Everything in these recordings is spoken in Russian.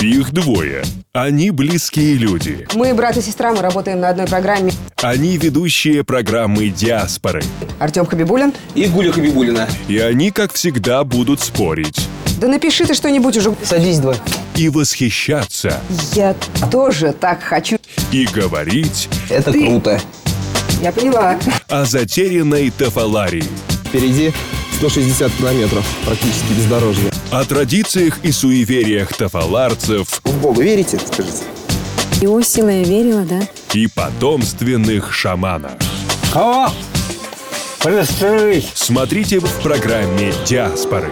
Их двое. Они близкие люди. Мы брат и сестра, мы работаем на одной программе. Они ведущие программы «Диаспоры». Артем Хабибулин. И Гуля Хабибулина. И они, как всегда, будут спорить. Да напиши ты что-нибудь уже. Садись, два. И восхищаться. Я тоже так хочу. И говорить Это Ты- круто. Я поняла. о затерянной Тафаларии. Впереди 160 километров, практически бездорожье. О традициях и суевериях тафаларцев В Бога верите, скажите? Иосила я верила, да? и потомственных шаманах. О! Пристрелись! Смотрите в программе «Диаспоры».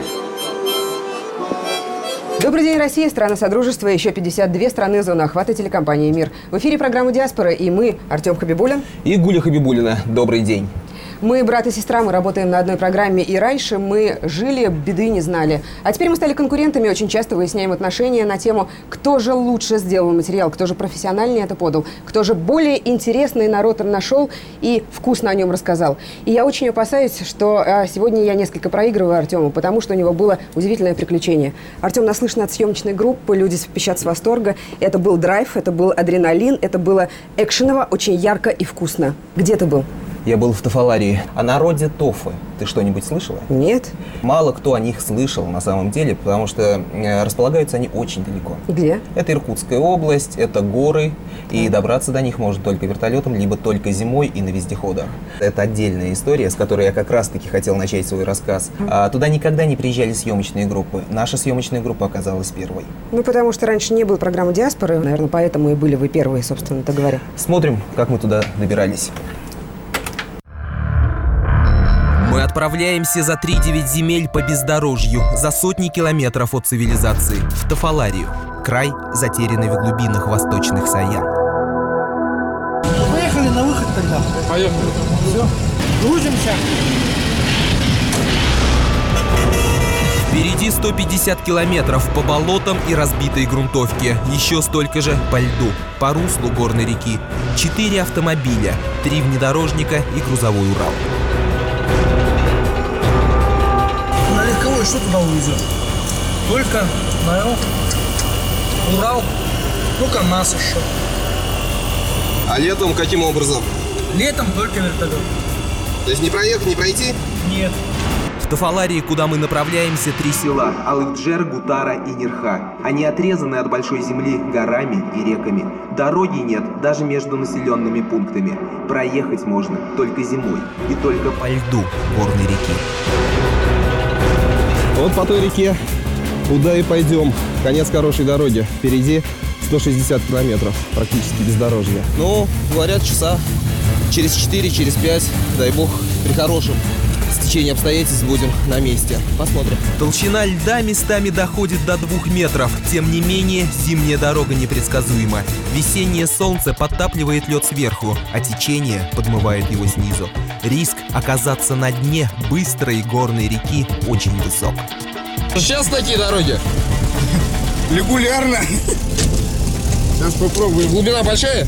Добрый день, Россия, страна Содружества, еще 52 страны зоны охвата телекомпании «Мир». В эфире программа «Диаспора» и мы, Артем Хабибулин. И Гуля Хабибулина. Добрый день. Мы брат и сестра, мы работаем на одной программе, и раньше мы жили, беды не знали. А теперь мы стали конкурентами, очень часто выясняем отношения на тему, кто же лучше сделал материал, кто же профессиональнее это подал, кто же более интересный народ нашел и вкусно о нем рассказал. И я очень опасаюсь, что а, сегодня я несколько проигрываю Артему, потому что у него было удивительное приключение. Артем нас слышно от съемочной группы, люди пищат с восторга. Это был драйв, это был адреналин, это было экшеново, очень ярко и вкусно. Где ты был? Я был в Тафаларии. О народе Тофы. Ты что-нибудь слышала? Нет? Мало кто о них слышал на самом деле, потому что э, располагаются они очень далеко. Где? Это Иркутская область, это горы, и добраться до них можно только вертолетом, либо только зимой и на вездеходах. Это отдельная история, с которой я как раз-таки хотел начать свой рассказ. А, туда никогда не приезжали съемочные группы. Наша съемочная группа оказалась первой. Ну, потому что раньше не было программы «Диаспоры», наверное, поэтому и были вы первые, собственно, говоря. Смотрим, как мы туда добирались. Отправляемся за 3-9 земель по бездорожью, за сотни километров от цивилизации, в Тафаларию, край, затерянный в глубинах восточных Саян. Поехали на выход тогда. Поехали. Все. Грузимся. Впереди 150 километров по болотам и разбитой грунтовке, еще столько же по льду, по руслу горной реки, четыре автомобиля, три внедорожника и грузовой Урал. Что туда увезет? Только на Эл, Урал, ну КамАЗ еще. А летом каким образом? Летом только вертолет. То есть не проехать, не пройти? Нет. В Тафаларии, куда мы направляемся, три села – Алыкджер, Гутара и Нерха. Они отрезаны от большой земли горами и реками. Дороги нет даже между населенными пунктами. Проехать можно только зимой и только по льду горной реки. Вот по той реке, куда и пойдем. Конец хорошей дороги. Впереди 160 километров, практически бездорожье. Ну, говорят, часа через 4, через 5, дай бог, при хорошем стечении обстоятельств будем на месте. Посмотрим. Толщина льда местами доходит до двух метров. Тем не менее, зимняя дорога непредсказуема. Весеннее солнце подтапливает лед сверху, а течение подмывает его снизу. Риск оказаться на дне быстрой горной реки очень высок. Сейчас такие дороги. Регулярно. Сейчас попробуем. Глубина большая?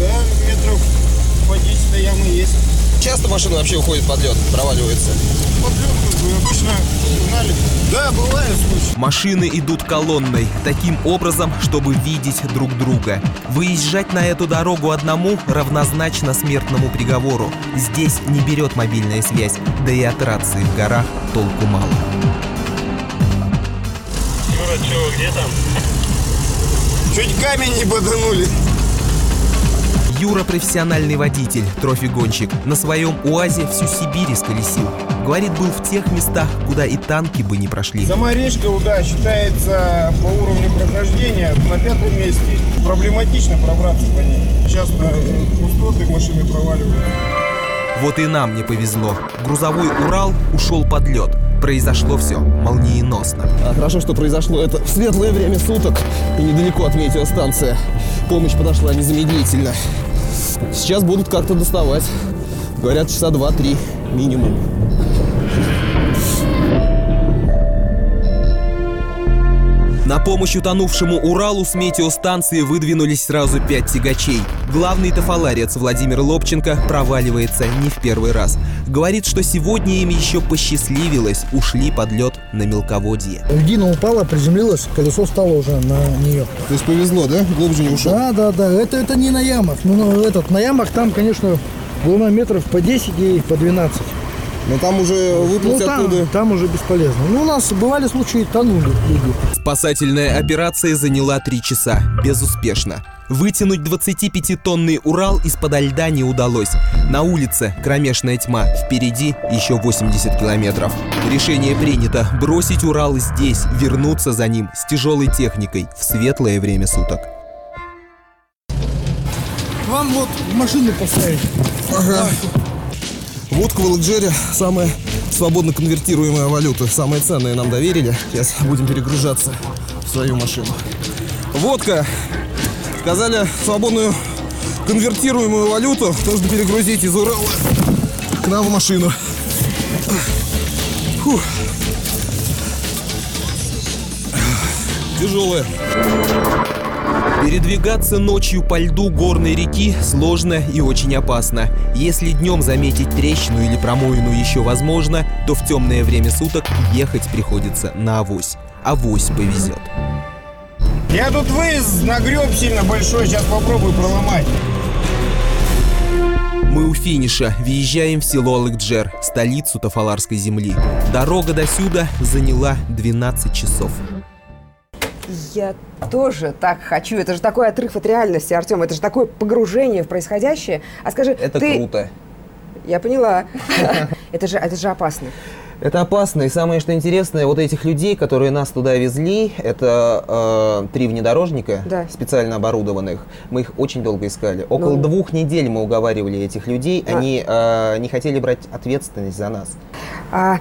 Да, метров по 10 до ямы есть. Часто машина вообще уходит под лед, проваливается. Подлёгку обычно знали. Да, бывает случай. Машины идут колонной, таким образом, чтобы видеть друг друга. Выезжать на эту дорогу одному равнозначно смертному приговору. Здесь не берет мобильная связь, да и от рации в горах толку мало. Чуть камень не боданули. Юра профессиональный водитель, трофи-гонщик. На своем УАЗе всю Сибирь исколесил. Говорит, был в тех местах, куда и танки бы не прошли. Сама речка, да, считается по уровню прохождения на пятом месте. Проблематично пробраться по ней. Часто э, пустоты машины проваливают. Вот и нам не повезло. Грузовой Урал ушел под лед. Произошло все молниеносно. А хорошо, что произошло это в светлое время суток и недалеко от метеостанции. Помощь подошла незамедлительно. Сейчас будут как-то доставать. Говорят, часа два-три минимум. На помощь утонувшему Уралу с метеостанции выдвинулись сразу пять тягачей. Главный тафаларец Владимир Лобченко проваливается не в первый раз. Говорит, что сегодня им еще посчастливилось, ушли под лед на мелководье. Льдина упала, приземлилась, колесо стало уже на нее. То есть повезло, да? Глубже не ушел? Да, да, да. Это, это не на ямах. Ну, ну, этот, на ямах там, конечно, глубина метров по 10 и по 12. Но там уже Ну, выплыть там, оттуда. там уже бесполезно. Ну, у нас бывали случаи, тонули люди. Спасательная операция заняла три часа. Безуспешно. Вытянуть 25-тонный Урал из-под льда не удалось. На улице кромешная тьма, впереди еще 80 километров. Решение принято – бросить Урал здесь, вернуться за ним с тяжелой техникой в светлое время суток. Вам вот машину поставить. Ага. Водка в Элджере самая свободно конвертируемая валюта. Самые ценные нам доверили. Сейчас будем перегружаться в свою машину. Водка. Сказали, свободную конвертируемую валюту нужно перегрузить из Урала к нам в машину. Фух. Тяжелая. Передвигаться ночью по льду горной реки сложно и очень опасно. Если днем заметить трещину или промоину еще возможно, то в темное время суток ехать приходится на авось. Авось повезет. Я тут выезд нагреб сильно большой, сейчас попробую проломать. Мы у финиша въезжаем в село Алыкджер, столицу Тафаларской земли. Дорога до сюда заняла 12 часов. Я тоже так хочу. Это же такой отрыв от реальности, Артем. Это же такое погружение в происходящее. А скажи, Это ты... круто. Я поняла. Это же, это же опасно. Это опасно. И самое, что интересное, вот этих людей, которые нас туда везли, это э, три внедорожника, Да. специально оборудованных. Мы их очень долго искали. Около Ну. двух недель мы уговаривали этих людей. А. Они э, не хотели брать ответственность за нас. А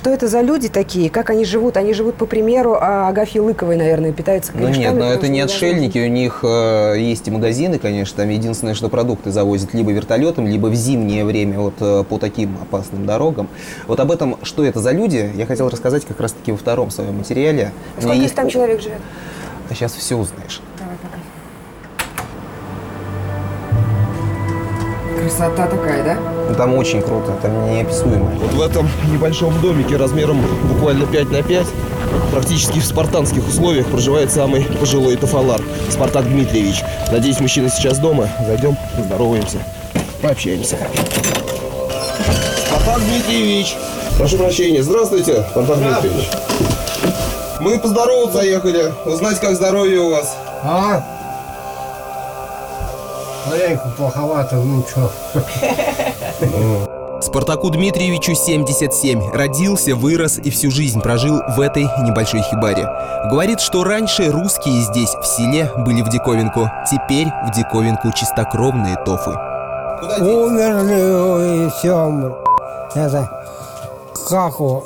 что это за люди такие? Как они живут? Они живут по примеру а, Агафьи Лыковой, наверное, питаются Ну нет, но это не отшельники, у них э, есть и магазины, конечно, там единственное, что продукты завозят либо вертолетом, либо в зимнее время вот э, по таким опасным дорогам. Вот об этом, что это за люди, я хотел рассказать как раз-таки во втором своем материале. Сколько есть там человек живет? А сейчас все узнаешь. Красота такая, да? Ну, Там очень круто, там неописуемо. Вот в этом небольшом домике размером буквально 5 на 5, практически в спартанских условиях проживает самый пожилой тафалар, Спартак Дмитриевич. Надеюсь, мужчина сейчас дома. Зайдем, поздороваемся, пообщаемся. Спартак Дмитриевич! Прошу прощения. Здравствуйте, Спартак Дмитриевич. Мы поздороваться ехали, узнать, как здоровье у вас. А? Маленько плоховато, ну что. Спартаку Дмитриевичу 77. Родился, вырос и всю жизнь прожил в этой небольшой хибаре. Говорит, что раньше русские здесь, в селе, были в диковинку. Теперь в диковинку чистокровные тофы. Умерли и все. Это как его?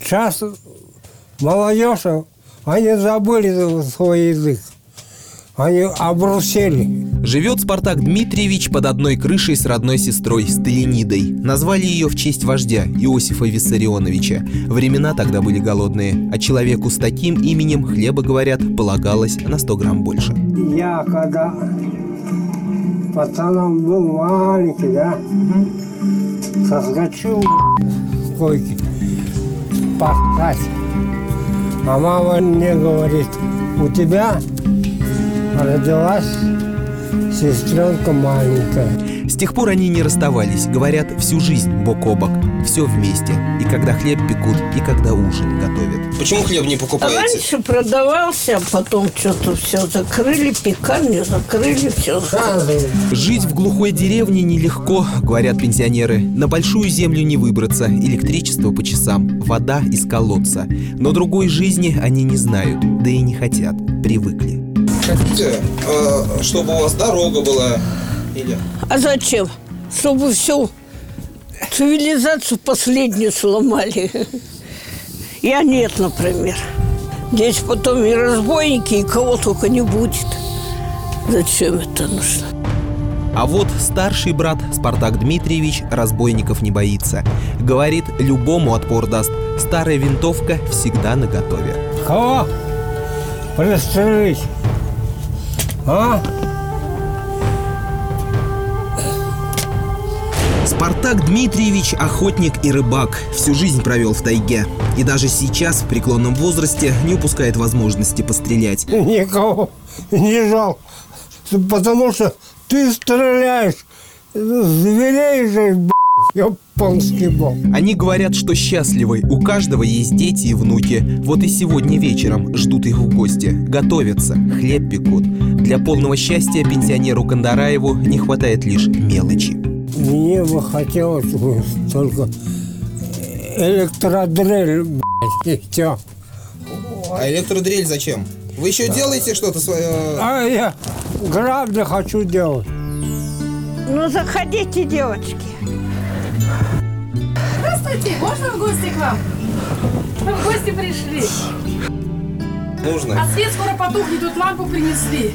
Сейчас молодежь, они забыли свой язык. Они обрусели. Живет Спартак Дмитриевич под одной крышей с родной сестрой Сталинидой. Назвали ее в честь вождя Иосифа Виссарионовича. Времена тогда были голодные, а человеку с таким именем, хлеба, говорят, полагалось на 100 грамм больше. Я когда пацаном был маленький, да, соскочил с койки спасать. А мама мне говорит, у тебя родилась сестренка маленькая. С тех пор они не расставались, говорят, всю жизнь бок о бок, все вместе. И когда хлеб пекут, и когда ужин готовят. Почему хлеб не покупаете? Раньше продавался, а потом что-то все закрыли, пекарню закрыли, все закрыли. Жить в глухой деревне нелегко, говорят пенсионеры. На большую землю не выбраться, электричество по часам, вода из колодца. Но другой жизни они не знают, да и не хотят, привыкли. Хотите, э, чтобы у вас дорога была? Или... А зачем? Чтобы всю цивилизацию последнюю сломали. Я нет, например. Здесь потом и разбойники, и кого только не будет. Зачем это нужно? А вот старший брат Спартак Дмитриевич разбойников не боится. Говорит, любому отпор даст. Старая винтовка всегда наготове. Кого? Пристрелить. А? Спартак Дмитриевич – охотник и рыбак. Всю жизнь провел в тайге. И даже сейчас, в преклонном возрасте, не упускает возможности пострелять. Никого не жалко. Потому что ты стреляешь. Зверей же, японский бог. Они говорят, что счастливы. У каждого есть дети и внуки. Вот и сегодня вечером ждут их в гости. Готовятся, хлеб пекут. Для полного счастья пенсионеру Кандараеву не хватает лишь мелочи. Мне бы хотелось бы только электродрель, блядь, и все. А электродрель зачем? Вы еще делаете что-то свое? А я грабли хочу делать. Ну, заходите, девочки. Здравствуйте, можно в гости к вам? Мы в гости пришли. Нужно. А свет скоро потухнет, тут лампу принесли.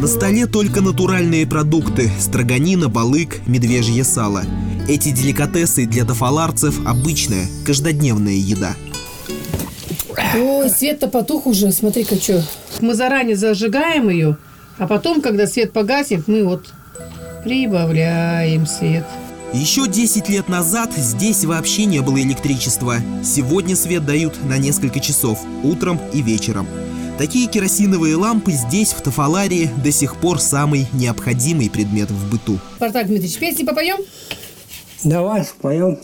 На столе только натуральные продукты – строганина, балык, медвежье сало. Эти деликатесы для тафаларцев – обычная, каждодневная еда. Ой, свет-то потух уже, смотри-ка что. Мы заранее зажигаем ее, а потом, когда свет погасит, мы вот прибавляем свет. Еще 10 лет назад здесь вообще не было электричества. Сегодня свет дают на несколько часов, утром и вечером. Такие керосиновые лампы здесь, в Тафаларии, до сих пор самый необходимый предмет в быту. Спартак Дмитриевич, песни попоем? Давай споем.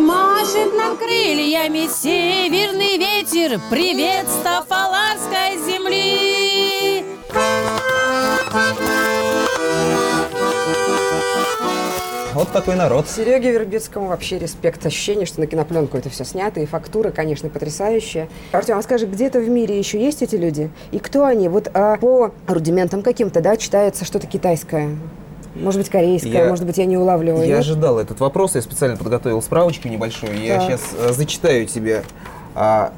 Машет нам крыльями северный ветер, Привет с Тафаларской земли! Такой народ. Сереге Вербицкому вообще респект. Ощущение, что на кинопленку это все снято, и фактура, конечно, потрясающая. Артем, а скажи, где-то в мире еще есть эти люди? И кто они? Вот а, по рудиментам каким-то, да, читается что-то китайское. Может быть, корейское, Я- может быть, я не улавливаю. Я нет? ожидал этот вопрос, я специально подготовил справочку небольшую. Я Так. сейчас зачитаю тебе. А,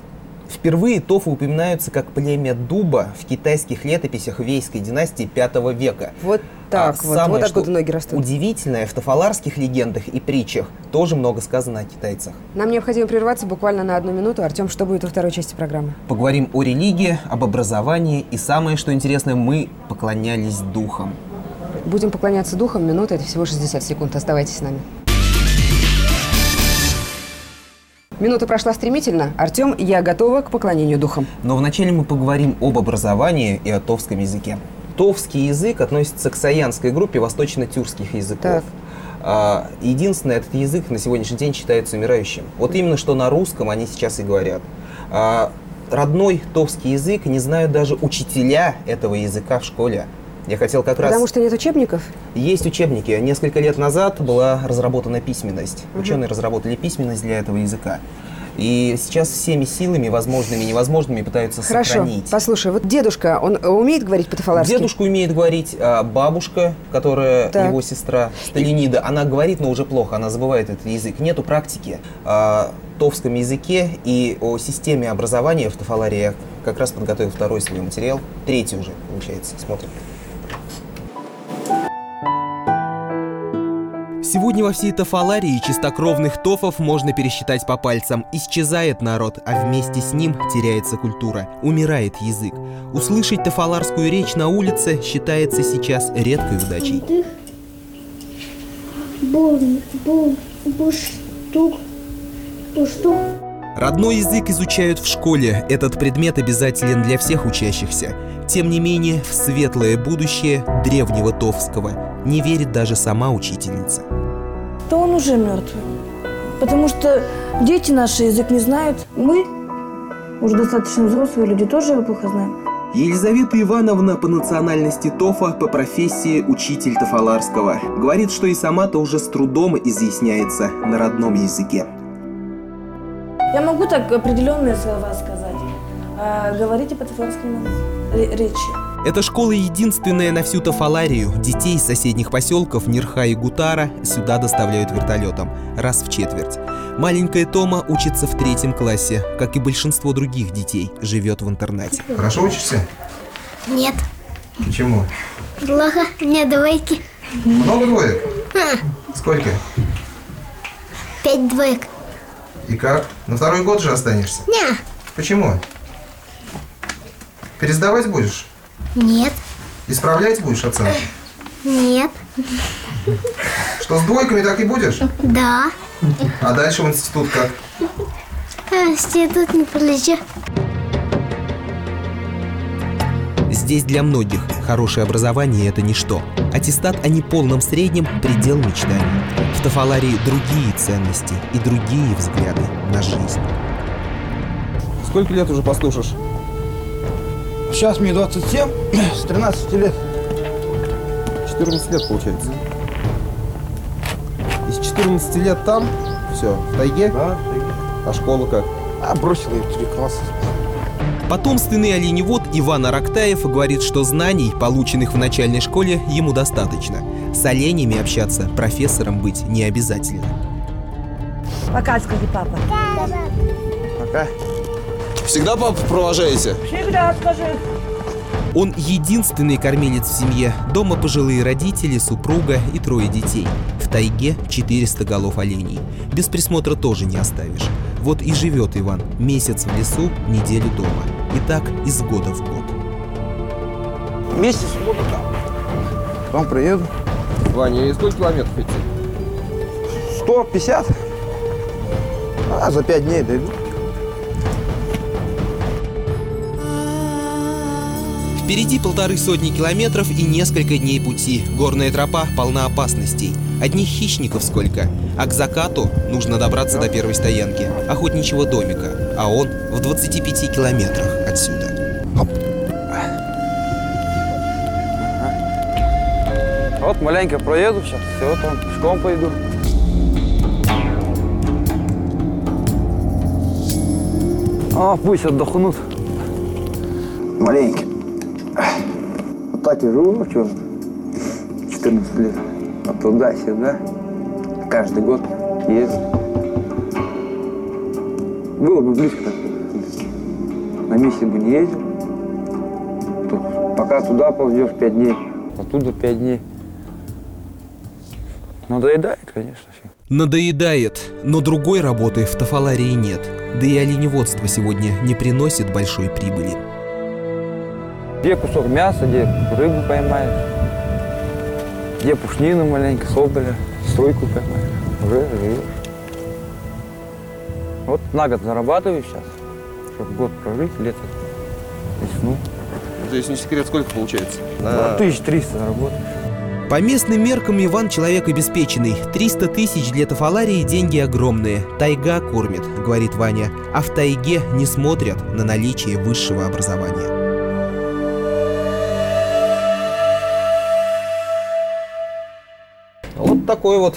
впервые тофу упоминаются как племя дуба в китайских летописях Вейской династии V века. Вот так А вот, самое, вот откуда ноги растут. Удивительное, в тафаларских легендах и притчах тоже много сказано о китайцах. Нам необходимо прерваться буквально на одну минуту. Артем, что будет во второй части программы? Поговорим о религии, об образовании и самое, что интересно, мы поклонялись духам. Будем поклоняться духам. Минута – это всего 60 секунд. Оставайтесь с нами. Минута прошла стремительно. Артем, я готова к поклонению духам. Но вначале мы поговорим об образовании и о товском языке. Товский язык относится к саянской группе восточно-тюркских языков. Так. А, Единственное, этот язык на сегодняшний день считается умирающим. Вот именно что на русском они сейчас и говорят. А, Родной товский язык не знают даже учителя этого языка в школе. Я хотел как раз... Потому что нет учебников? Есть учебники. Несколько лет назад была разработана письменность. Мгм. Ученые разработали письменность для этого языка. И сейчас всеми силами, возможными и невозможными, пытаются Хорошо. сохранить. Послушай, вот дедушка, он э, умеет говорить по-тафаларски? Дедушка умеет говорить, а бабушка, которая Так. его сестра, Сталинида, она говорит, но уже плохо, она забывает этот язык. Нету практики о товском языке и о системе образования в Тафаларе. Я как раз подготовил второй свой материал, третий уже, получается. Смотрим. Сегодня во всей Тафаларии чистокровных тофов можно пересчитать по пальцам. Исчезает народ, а вместе с ним теряется культура. Умирает язык. Услышать тафаларскую речь на улице считается сейчас редкой удачей. Родной язык изучают в школе. Этот предмет обязателен для всех учащихся. Тем не менее, в светлое будущее древнего Товского не верит даже сама учительница. То он уже мертвый. Потому что дети наши язык не знают. Мы, уже достаточно взрослые люди, тоже его плохо знаем. Елизавета Ивановна по национальности Тофа, по профессии учитель Тафаларского. Говорит, что и сама-то уже с трудом изъясняется на родном языке. Я могу так определенные слова сказать. А, говорите по-тафарски речи. Эта школа единственная на всю Тафаларию. Детей из соседних поселков Нирха и Гутара сюда доставляют вертолетом раз в четверть. Маленькая Тома учится в третьем классе, как и большинство других детей, живет в интернате. Хорошо учишься? Нет. Почему? Плохо. У меня двойки. Много двоек? А, Сколько? пять двоек. И как? На второй год же останешься? Не. Почему? Пересдавать будешь? Нет. Исправлять будешь оценки? Нет. Что, с двойками так и будешь? Да. А дальше в институт как? А, Институт не полечу. Здесь для многих хорошее образование – это ничто. Аттестат о неполном среднем – предел мечтаний. В Тафаларии другие ценности и другие взгляды на жизнь. Сколько лет уже послушаешь? Сейчас мне 27, с 13 лет. 14 лет получается. Из 14 лет там, все, в тайге? Да, А школа как? А, бросил я три класса. Потомственный оленевод Иван Арактаев говорит, что знаний, полученных в начальной школе, ему достаточно. С оленями общаться профессором быть не обязательно. Пока, скажи, папа. Пока. Всегда папу провожаете? Всегда скажи. Он единственный кормилец в семье. Дома пожилые родители, супруга и трое детей. В тайге 400 голов оленей. Без присмотра тоже не оставишь. Вот и живет Иван. Месяц в лесу, неделю дома. И так из года в год. Месяц буду там. Потом приеду. Ваня, и сколько километров идти? 150. А, за пять дней дойду. Впереди полторы сотни километров и несколько дней пути. Горная тропа полна опасностей. Одних хищников сколько. А к закату нужно добраться до первой стоянки, охотничьего домика. А он в 25 километрах отсюда. Вот маленько проеду сейчас, все, там пешком пойду. А, пусть отдохнут. Маленький. Живу, что 14 лет. А туда-сюда. Каждый год езжу. Было бы близко. На миссии бы не ездил. Тут пока туда ползешь 5 дней, оттуда 5 дней. Надоедает, конечно. Надоедает, но другой работы в Тафаларии нет. Да и оленеводство сегодня не приносит большой прибыли. Где кусок мяса, где рыбу поймаешь, где пушнину маленько, соболя, стойку поймаешь. Уже живешь. Вот на год зарабатываю сейчас, чтобы год прожить, лето, весну. То есть не секрет, сколько получается? На 1300 заработаешь. По местным меркам Иван человек обеспеченный. 300 тысяч для Тафаларии деньги огромные. Тайга кормит, говорит Ваня. А в тайге не смотрят на наличие высшего образования. Такой вот.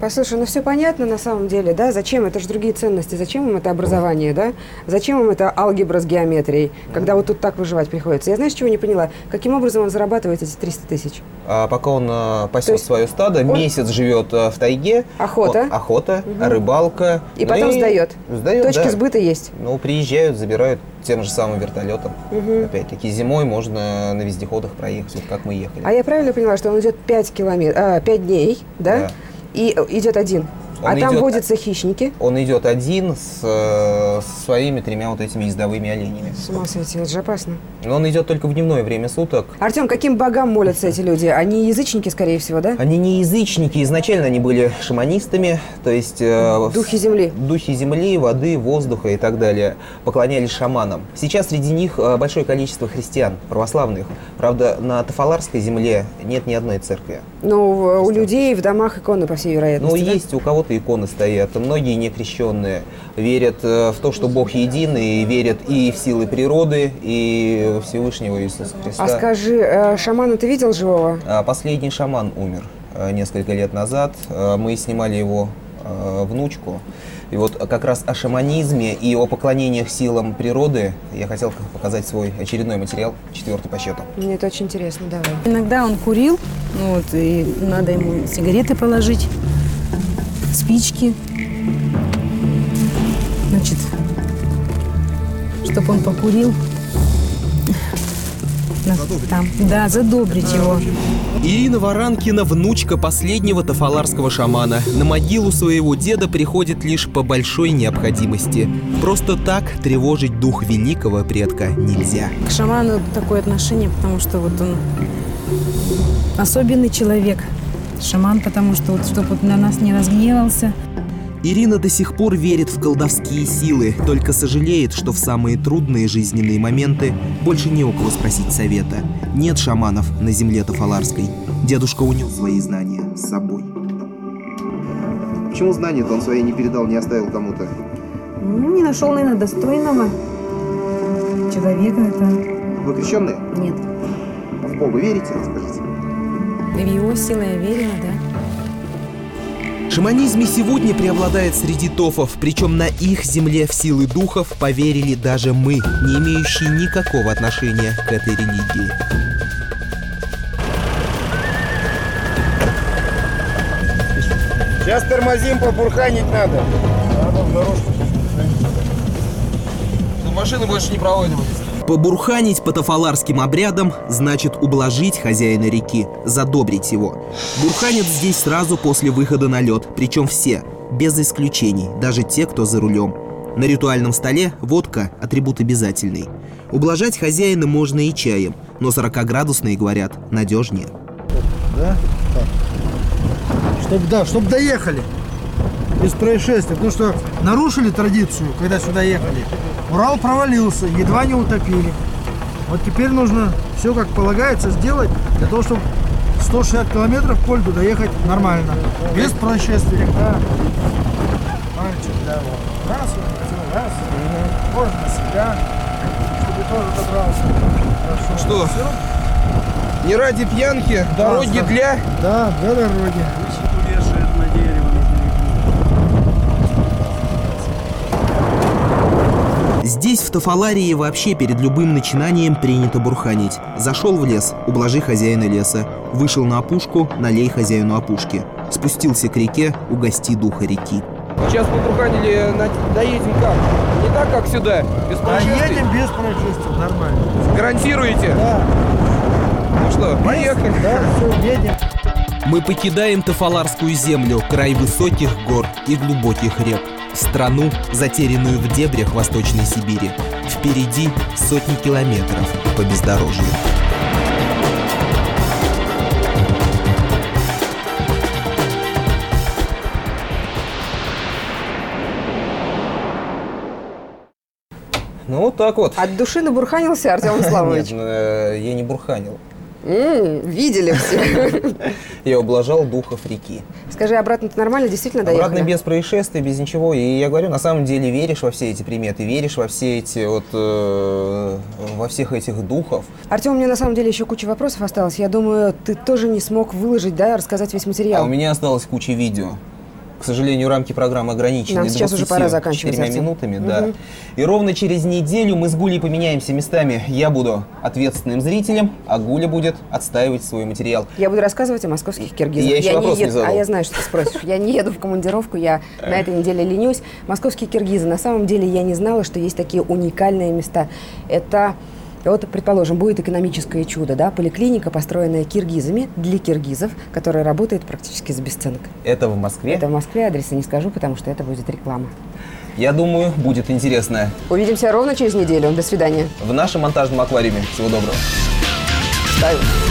Послушай, ну все понятно на самом деле, да? Зачем? Это же другие ценности. Зачем им это образование, да? Зачем им это алгебра с геометрией, когда вот тут так выживать приходится? Я знаешь, чего не поняла? Каким образом он зарабатывает эти 300 тысяч? А пока он а, пасет есть свое стадо, он- месяц живет а, в тайге. Охота. Он- охота, Мгм. рыбалка. И Ну потом сдает. Сдает, Точки да. сбыта есть. Ну, приезжают, забирают тем же самым вертолетом. Мгм. Опять-таки, зимой можно на вездеходах проехать, вот как мы ехали. А я правильно поняла, что он идет 5 километров, 5 дней, да? Да. И идет один. А Он там идет- водятся хищники. Он идет один с, э, со своими тремя вот этими ездовыми оленями. С ума сойти, это же опасно. Но он идет только в дневное время суток. Артем, каким богам молятся эти люди? Они язычники, скорее всего, да? Они не язычники, изначально они были шаманистами, то есть... э, Духи земли. Духи земли, воды, воздуха и так далее. Поклонялись шаманам. Сейчас среди них э, большое количество христиан, православных. Правда, на Тафаларской земле нет ни одной церкви. Ну, в- у людей в домах иконы, по всей Ну, вероятности. да? есть у кого-то иконы стоят. Многие некрещенные верят э, в то, что Бог един, и верят и в силы природы, и Всевышнего Иисуса Христа. А скажи, э, шамана ты видел живого? А, Последний шаман умер э, несколько лет назад. Мы снимали его внучку. И вот как раз о шаманизме и о поклонениях силам природы я хотел показать свой очередной материал, четвертый по счету. Мне это очень интересно, давай. Иногда он курил, ну вот, и надо ему сигареты положить, спички. Значит, чтобы он покурил. На- Там. Да, задобрить его. Ирина Варанкина – внучка последнего тафаларского шамана. На могилу своего деда приходит лишь по большой необходимости. Просто так тревожить дух великого предка нельзя. К шаману такое отношение, потому что вот он особенный человек. Шаман, потому что вот, чтобы вот на нас не разгневался. Ирина до сих пор верит в колдовские силы, только сожалеет, что в самые трудные жизненные моменты больше не у кого спросить совета. Нет шаманов на земле Тафаларской. Дедушка унес свои знания с собой. Почему знания-то он свои не передал, не оставил кому-то? Ну, не нашел, наверное, достойного человека. Это Вы крещенные? нет. В Бога верите, В его силы я верила, да. В шаманизме сегодня преобладает среди тофов, причем на их земле в силы духов поверили даже мы, не имеющие никакого отношения к этой религии. Сейчас тормозим, побурханить надо. Надо в дорожку. Ну, машины больше не проводим. Побурханить по тафаларским обрядам значит ублажить хозяина реки, задобрить его. Бурханят здесь сразу после выхода на лед, причем все, без исключений, даже те, кто за рулем. На ритуальном столе водка – атрибут обязательный. Ублажать хозяина можно и чаем, но 40-градусные, говорят, надежнее. Да? Чтобы, да, чтобы доехали без происшествий. Потому что нарушили традицию, когда сюда ехали. Урал провалился, едва не утопили. Вот теперь нужно все как полагается сделать для того, чтобы 160 километров по льду доехать нормально. Без происшествий. Да. Мальчик, да, вот. Раз, вот, раз. Можно на себя, чтобы тоже добрался. Хорошо. Что? Всё? Не ради пьянки, дороги Да, для... Да, для дороги. Здесь, в Тафаларии, вообще перед любым начинанием принято бурханить. Зашел в лес, ублажи хозяина леса. Вышел на опушку, налей хозяину опушки. Спустился к реке, угости духа реки. Сейчас побурханили, на- доедем как? Не так, как сюда, без А происшествий? едем без происшествий, нормально. Гарантируете? Да. Ну что, поехали. Да, все, едем. Мы покидаем Тафаларскую землю, край высоких гор и глубоких рек. Страну, затерянную в дебрях Восточной Сибири. Впереди сотни километров по бездорожью. Ну, вот так вот. От души набурханился Артем Славович. Нет, э, я не бурханил. М, Видели все. Я ублажал духов реки. Скажи, обратно-то нормально действительно доехали? Обратно без происшествий, без ничего. И я говорю, на самом деле веришь во все эти приметы, веришь во все эти вот, э, во всех этих духов. Артем, у меня на самом деле еще куча вопросов осталось. Я думаю, ты тоже не смог выложить, да, рассказать весь А материал. у меня осталось куча видео. К сожалению, рамки программы ограничены. Нам сейчас уже пора заканчивать, 24 Артем. минутами, Мгм. да. И ровно через неделю мы с Гулей поменяемся местами. Я буду ответственным зрителем, а Гуля будет отстаивать свой материал. Я буду рассказывать о московских киргизах. Я еще вопрос не еду, задал. А я знаю, что ты спросишь. Я не еду в командировку, я на этой неделе ленюсь. Московские киргизы. На самом деле я не знала, что есть такие уникальные места. Это вот, предположим, будет экономическое чудо, да, поликлиника, построенная киргизами для киргизов, которая работает практически за бесценок. Это в Москве. Это в Москве, адреса не скажу, потому что это будет реклама. Я думаю, будет интересно. Увидимся ровно через неделю. До свидания. В нашем монтажном аквариуме. Всего доброго. Ставим.